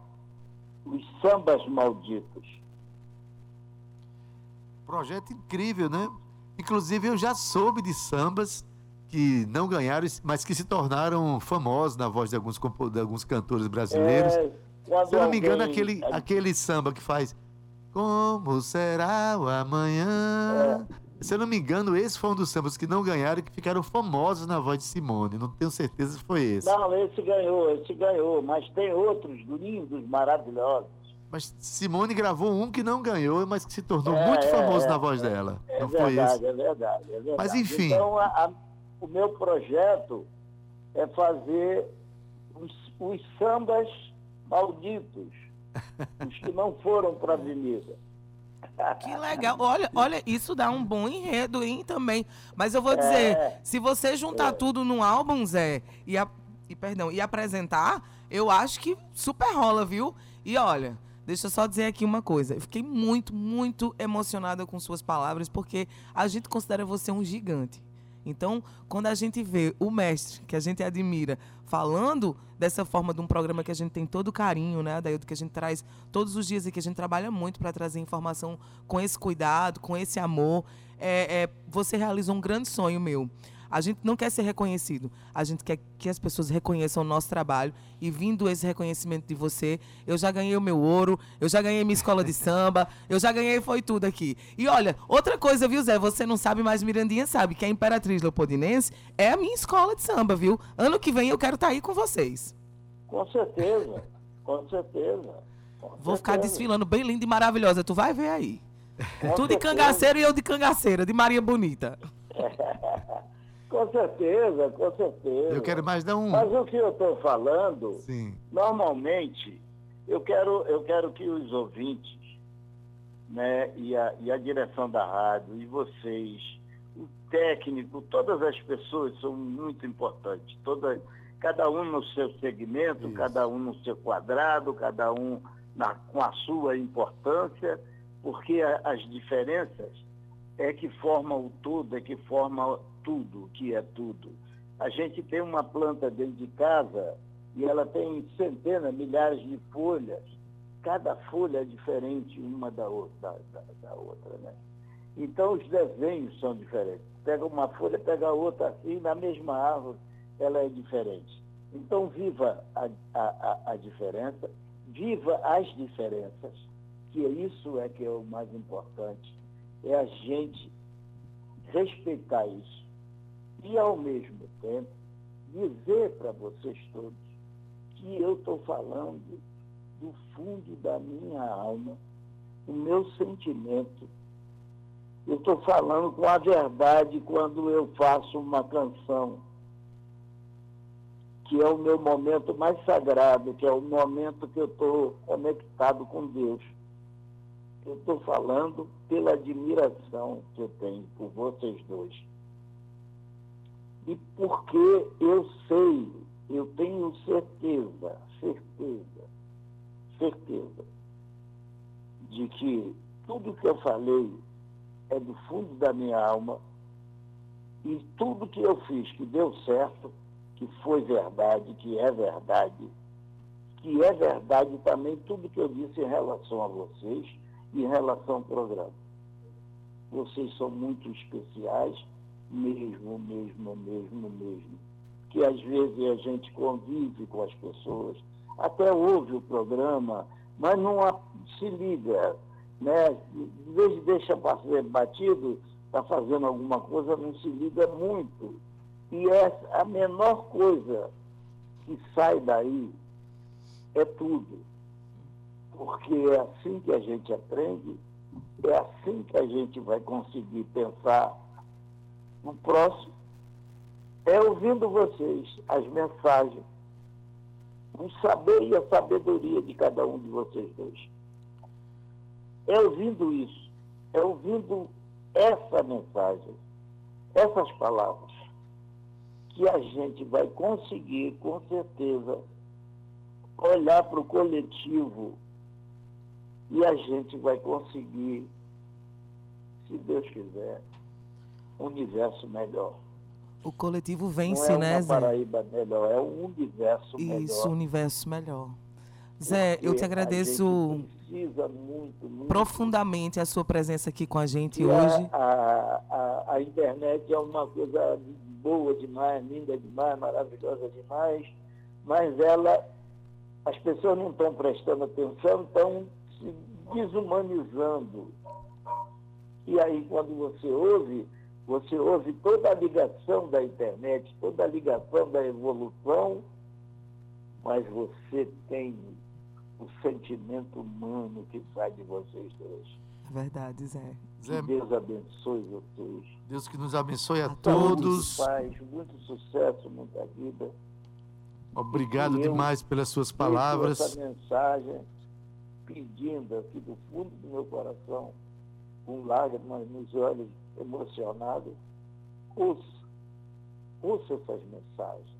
os sambas malditos. Projeto incrível, né? Inclusive eu já soube de sambas que não ganharam, mas que se tornaram famosos na voz de alguns, de alguns cantores brasileiros. É, Se eu não me engano, aquele, aquele samba que faz Como será o amanhã? Se eu não me engano, esse foi um dos sambas que não ganharam e que ficaram famosos na voz de Simone. Não tenho certeza se foi esse. Não, esse ganhou, esse ganhou, mas tem outros lindos, maravilhosos. Mas Simone gravou um que não ganhou, mas que se tornou É, muito é, famoso é, na voz é. dela. É não foi verdade, esse? é verdade, é verdade. Mas, enfim. Então, a- a- o meu projeto é fazer os, os sambas malditos, [laughs] os que não foram para a avenida. Que legal. Olha, olha, isso dá um bom enredo, hein, também. Mas eu vou dizer, É. se você juntar tudo num álbum, Zé, e, a- e, perdão, e apresentar, eu acho que super rola, viu? E olha, deixa eu só dizer aqui uma coisa. Eu fiquei muito, muito emocionada com suas palavras, porque a gente considera você um gigante. Então, quando a gente vê o mestre, que a gente admira, falando dessa forma de um programa que a gente tem todo carinho, né, Adaildo, que a gente traz todos os dias e que a gente trabalha muito para trazer informação com esse cuidado, com esse amor, é, é, você realizou um grande sonho meu. A gente não quer ser reconhecido, a gente quer que as pessoas reconheçam o nosso trabalho e vindo esse reconhecimento de você, eu já ganhei o meu ouro, eu já ganhei minha escola de samba, [laughs] eu já ganhei foi tudo aqui. E olha, outra coisa, viu, Zé, você não sabe, mas Mirandinha sabe que a Imperatriz Leopoldinense é a minha escola de samba, viu? Ano que vem eu quero estar aí com vocês. Com certeza, com certeza. com Vou ficar desfilando bem linda e maravilhosa, tu vai ver aí. Com Tu de cangaceiro e eu de cangaceira, de Maria Bonita. [laughs] Com certeza, com certeza. Eu quero mais dar um. Mas o que eu estou falando, Sim. normalmente, eu quero, eu quero que os ouvintes, né, e a, e a direção da rádio, e vocês, o técnico, todas as pessoas são muito importantes. Toda, cada um no seu segmento, cada um no seu quadrado, cada um na- com a sua importância, porque a- as diferenças é que formam o tudo, é que forma tudo, que é tudo. A gente tem uma planta dentro de casa e ela tem centenas, milhares de folhas. Cada folha é diferente uma da outra, da, da outra, né? Então os desenhos são diferentes. Pega uma folha, pega outra assim, na mesma árvore, ela é diferente. Então viva a, a, a, a diferença, viva as diferenças, que isso é que é o mais importante. É a gente respeitar isso e, ao mesmo tempo, dizer para vocês todos que eu estou falando do fundo da minha alma, o meu sentimento. Eu estou falando com a verdade quando eu faço uma canção, que é o meu momento mais sagrado, que é o momento que eu estou conectado com Deus. Eu estou falando pela admiração que eu tenho por vocês dois e porque eu sei, eu tenho certeza, certeza, certeza de que tudo que eu falei é do fundo da minha alma e tudo que eu fiz que deu certo, que foi verdade, que é verdade, que é verdade também tudo que eu disse em relação a vocês e em relação ao programa. Vocês são muito especiais, mesmo, mesmo, mesmo, mesmo. Que às vezes a gente convive com as pessoas, até ouve o programa, mas não se liga, né? Às vezes deixa passar batido, está fazendo alguma coisa, não se liga muito. E é a menor coisa que sai daí é tudo. Porque é assim que a gente aprende, é assim que a gente vai conseguir pensar no próximo. É ouvindo vocês, as mensagens, o saber e a sabedoria de cada um de vocês dois. É ouvindo isso, é ouvindo essa mensagem, essas palavras, que a gente vai conseguir, com certeza, olhar para o coletivo e a gente vai conseguir, se Deus quiser, universo melhor. O coletivo Não vence, é né, Zé? Paraíba melhor, é um universo melhor. Isso, universo melhor. Zé, eu Porque te a agradeço muito, muito. profundamente a sua presença aqui com a gente E hoje. A, a, a internet é uma coisa boa demais, linda demais, maravilhosa demais, mas ela, as pessoas não estão prestando atenção, estão se desumanizando. E aí, quando você ouve, você ouve toda a ligação da internet, toda a ligação da evolução, mas você tem o sentimento humano que sai de vocês dois. É verdade, Zé. Zé, Que Deus abençoe vocês. Deus que nos abençoe a Saúde, todos. Paz, muito sucesso, muita vida. Obrigado demais pelas suas palavras. Essa mensagem pedindo aqui do fundo do meu coração, com lágrimas nos olhos, emocionado, ouça, ouça essas mensagens.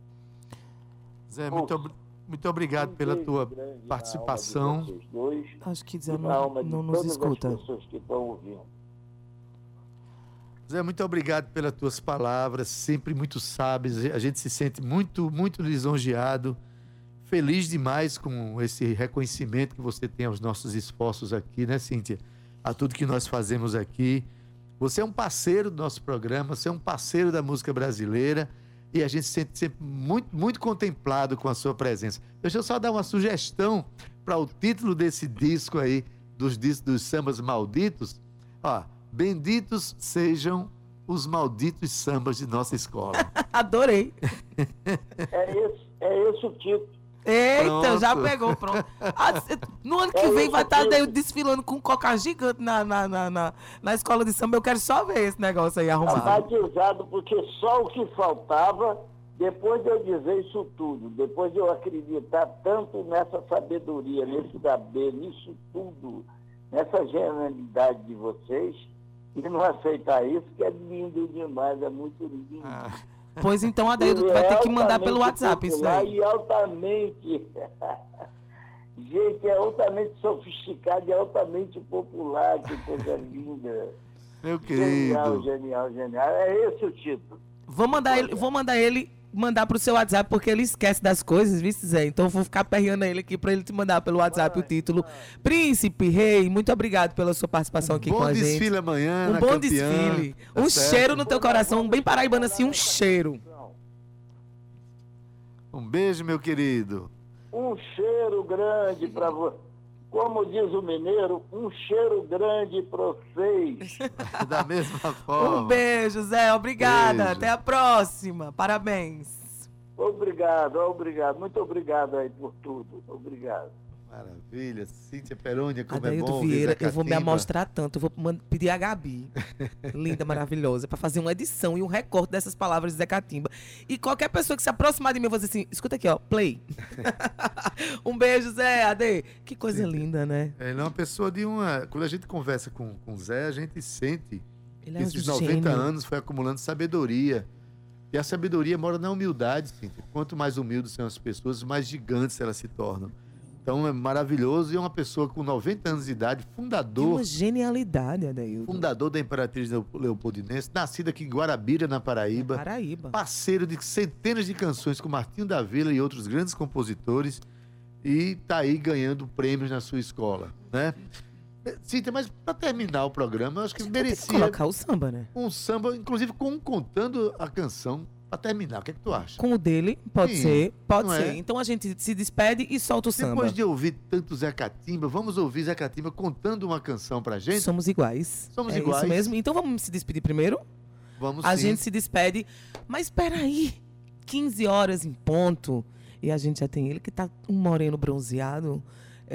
Zé, muito, ob- muito obrigado pela beijo tua participação. dois Acho que Zé na alma não, não nos escuta. Zé, muito obrigado pelas tuas palavras, sempre muito sábias. A gente se sente muito, muito lisonjeado, feliz demais com esse reconhecimento que você tem aos nossos esforços aqui, né, Cíntia? A tudo que nós fazemos aqui. Você é um parceiro do nosso programa, você é um parceiro da música brasileira e a gente se sente sempre muito, muito contemplado com a sua presença. Deixa eu só dar uma sugestão para o título desse disco aí, dos discos dos sambas malditos. Ó, benditos sejam os malditos sambas de nossa escola. [laughs] Adorei. É esse, é esse o título. Eita, Pronto. já pegou, pronto. Ah, no ano que vem vai estar mesmo. desfilando com um coca gigante na, na, na, na, na escola de samba. Eu quero só ver esse negócio aí Tá arrumado. batizado porque só o que faltava, depois de eu dizer isso tudo, depois de eu acreditar tanto nessa sabedoria, nesse saber, nisso tudo, nessa genialidade de vocês, e não aceitar isso, que é lindo demais, é muito lindo. Pois então, Ele vai ter que mandar pelo WhatsApp isso aí. E altamente. [laughs] Gente, é altamente sofisticado e altamente popular, que coisa linda. Meu Genial, querido. genial, genial. É esse o título. Vou mandar ele, vou mandar ele mandar pro seu WhatsApp, porque ele esquece das coisas, viu, Zé? Então eu vou ficar perreando ele aqui pra ele te mandar pelo WhatsApp o título. Príncipe, rei, muito obrigado pela sua participação aqui com Bom a gente. desfile amanhã. Um bom campeã, desfile. tá um certo? cheiro no teu coração, um bem paraibano assim, um cheiro. Um beijo, meu querido. Um cheiro grande para você. Como diz o mineiro, um cheiro grande para vocês. [laughs] Da mesma forma. Um beijo, Zé. Obrigada. Beijo. Até a próxima. Parabéns. Obrigado, obrigado. Muito obrigado aí por tudo. Obrigado. Maravilha. Cíntia Perônia, como é Adaildo bom. ouvir Vieira, eu vou me amostrar tanto. Eu vou pedir a Gabi, linda, maravilhosa, pra fazer uma edição e um recorte dessas palavras de Zé Catimba. E qualquer pessoa que se aproximar de mim, eu vou dizer assim: escuta aqui, ó, play. [laughs] um beijo, Zé, Ade. Que coisa linda, né? Ele é uma pessoa de uma. Quando a gente conversa com, com o Zé, a gente sente Ele que é um esses gênio. 90 anos foi acumulando sabedoria. E a sabedoria mora na humildade, Cíntia. Quanto mais humildes são as pessoas, mais gigantes elas se tornam. Então é maravilhoso e é uma pessoa com 90 anos de idade, fundador, uma genialidade, Adaildo. fundador da Imperatriz Leo- Leopoldinense, nascido aqui em Guarabira, na Paraíba. Paraíba. parceiro de centenas de canções com Martinho da Vila e outros grandes compositores. e tá aí ganhando prêmios na sua escola, né? Cíntia, mas para terminar o programa, eu acho que que merecia colocar o samba, né? um samba, inclusive com contando a canção para terminar. O que é que tu acha? Com o dele, pode Sim, ser, pode ser. é? Então a gente se despede e solta o samba. Depois de ouvir tanto Zé Catimba, vamos ouvir Zé Catimba contando uma canção pra gente? Somos iguais. Somos é iguais. isso mesmo. Então vamos se despedir primeiro? Vamos A sim. gente se despede. Mas espera aí, 15 horas em ponto. E a gente já tem ele que tá um moreno bronzeado.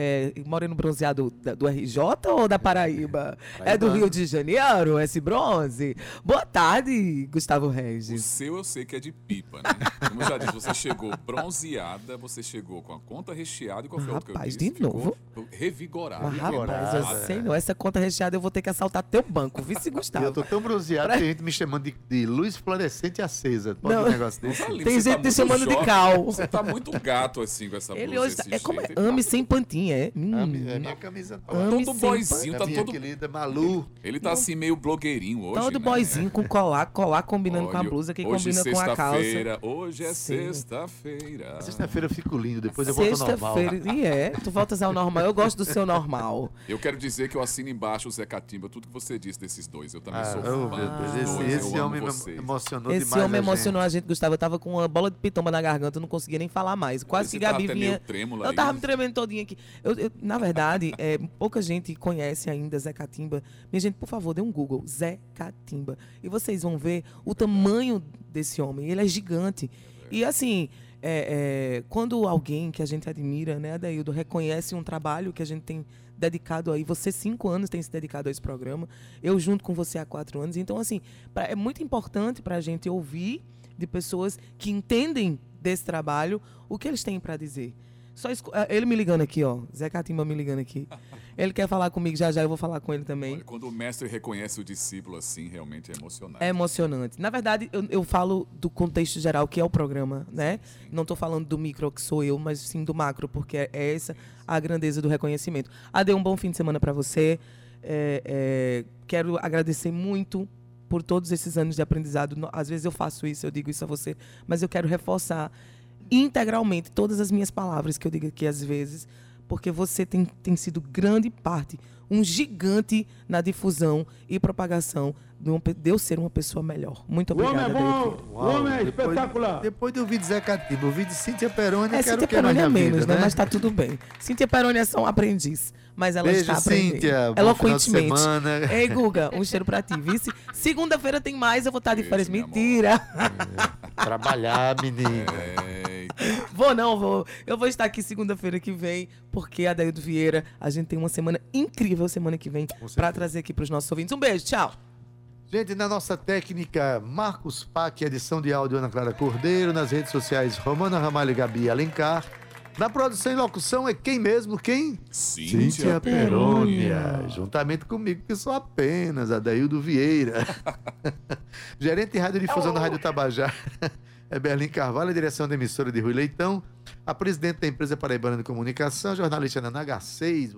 É, moreno bronzeado da- do RJ ou da Paraíba? É do. Rio de Janeiro, esse bronze? Boa tarde, Gustavo O Regis. seu eu sei que é de pipa, né? Como eu já disse, você chegou bronzeada, você chegou com a conta recheada e qual foi a outra que eu Rapaz, disse? de novo? Revigorada. Mas, rapaz, eu sei não, essa conta recheada eu vou ter que assaltar teu banco, vice E eu Gustavo. tô tão bronzeado que tem gente me chamando de, de luz fluorescente acesa. Pode Não. um negócio desse? Tá lindo, Tem você gente te muito chamando de jovem. cal. Você tá muito gato assim com essa Ele blusa hoje tá, é como é, ame sem pantinha, é? Hum. É minha camisa. Ame todo boyzinho, É tá todo, querida Malu. ele tá assim meio blogueirinho hoje, Todo né? boyzinho com colar, colar combinando com a Olha, blusa, que hoje combina com a calça. sexta-feira, Hoje é sexta-feira. Sexta-feira eu fico lindo, depois eu volto ao normal. Sexta-feira, e é, tu voltas ao normal. Eu gosto do seu normal. Eu quero dizer que eu assino embaixo o Zé Catimba, tudo que você disse desses dois. Eu também Ah, sou oh, fã Deus, dois, esse, esse homem me vocês. emocionou Esse demais. homem a gente. emocionou a gente, Gustavo. Eu tava com uma bola de pitomba na garganta, eu não conseguia nem falar mais. Quase Você que tava Gabi vinha. trêmula Eu tava me tremendo todinha aqui. Eu, eu- na verdade, [laughs] é, pouca gente conhece ainda Zé Catimba. Minha gente, por favor, dê um Google. Zé Catimba. E vocês vão ver o tamanho desse homem. Ele é gigante. E assim, é, é, quando alguém que a gente admira, né, Adaildo, reconhece um trabalho que a gente tem dedicado aí, você cinco anos tem se dedicado a esse programa, eu junto com você há quatro anos. Então, assim, pra- é muito importante para a gente ouvir de pessoas que entendem desse trabalho o que eles têm para dizer. Só escu- ah, ele me ligando aqui, ó. Zé Catimba me ligando aqui. Ele quer falar comigo já já, eu vou falar com ele também. Olha, quando o mestre reconhece o discípulo assim, realmente é emocionante. É emocionante. Na verdade, eu, eu falo do contexto geral, que é o programa, né? Não estou falando do micro, que sou eu, mas sim do macro, porque é é essa a grandeza do reconhecimento. Ade, um bom fim de semana para você. É, é, quero agradecer muito por todos esses anos de aprendizado. Às vezes eu faço isso, eu digo isso a você, mas eu quero reforçar integralmente todas as minhas palavras que eu digo aqui às vezes, porque você tem, tem sido grande parte, um gigante na difusão e propagação de, eu ser uma pessoa melhor. Muito obrigada, Adair. Uau, depois, Depois de ouvir de Zé Catimba, ouvir de Cíntia Peroni, É, eu quero Cíntia o que mais Peroni é menos, vida, né? Mas tá tudo bem. Cíntia Peroni é só um aprendiz. Mas ela Beijo, está aprendendo. Cíntia. Bom Eloquentemente. final de semana. Ei, Guga, um cheiro pra ti, vice. Segunda-feira tem mais, eu vou estar de férias. Mentira. Trabalhar, menino. É, [laughs] Vou não, vou. Eu vou estar aqui segunda-feira que vem, porque a Daildo Vieira, a gente tem uma semana incrível semana que vem pra certeza. trazer aqui pros nossos ouvintes. Um beijo, tchau. Gente, na nossa técnica, Marcos Pac, edição de áudio Ana Clara Cordeiro, nas redes sociais Romana Ramalho e Gabi Alencar. Na produção e locução é quem mesmo? Quem? Cíntia Perônia. Juntamente comigo, que sou apenas Adaildo Vieira. [laughs] Gerente de radiodifusão da Rádio Tabajá [laughs] é Berlim Carvalho, a direção da emissora de Rui Leitão. A presidente da empresa Paraibana de Comunicação, jornalista na H6.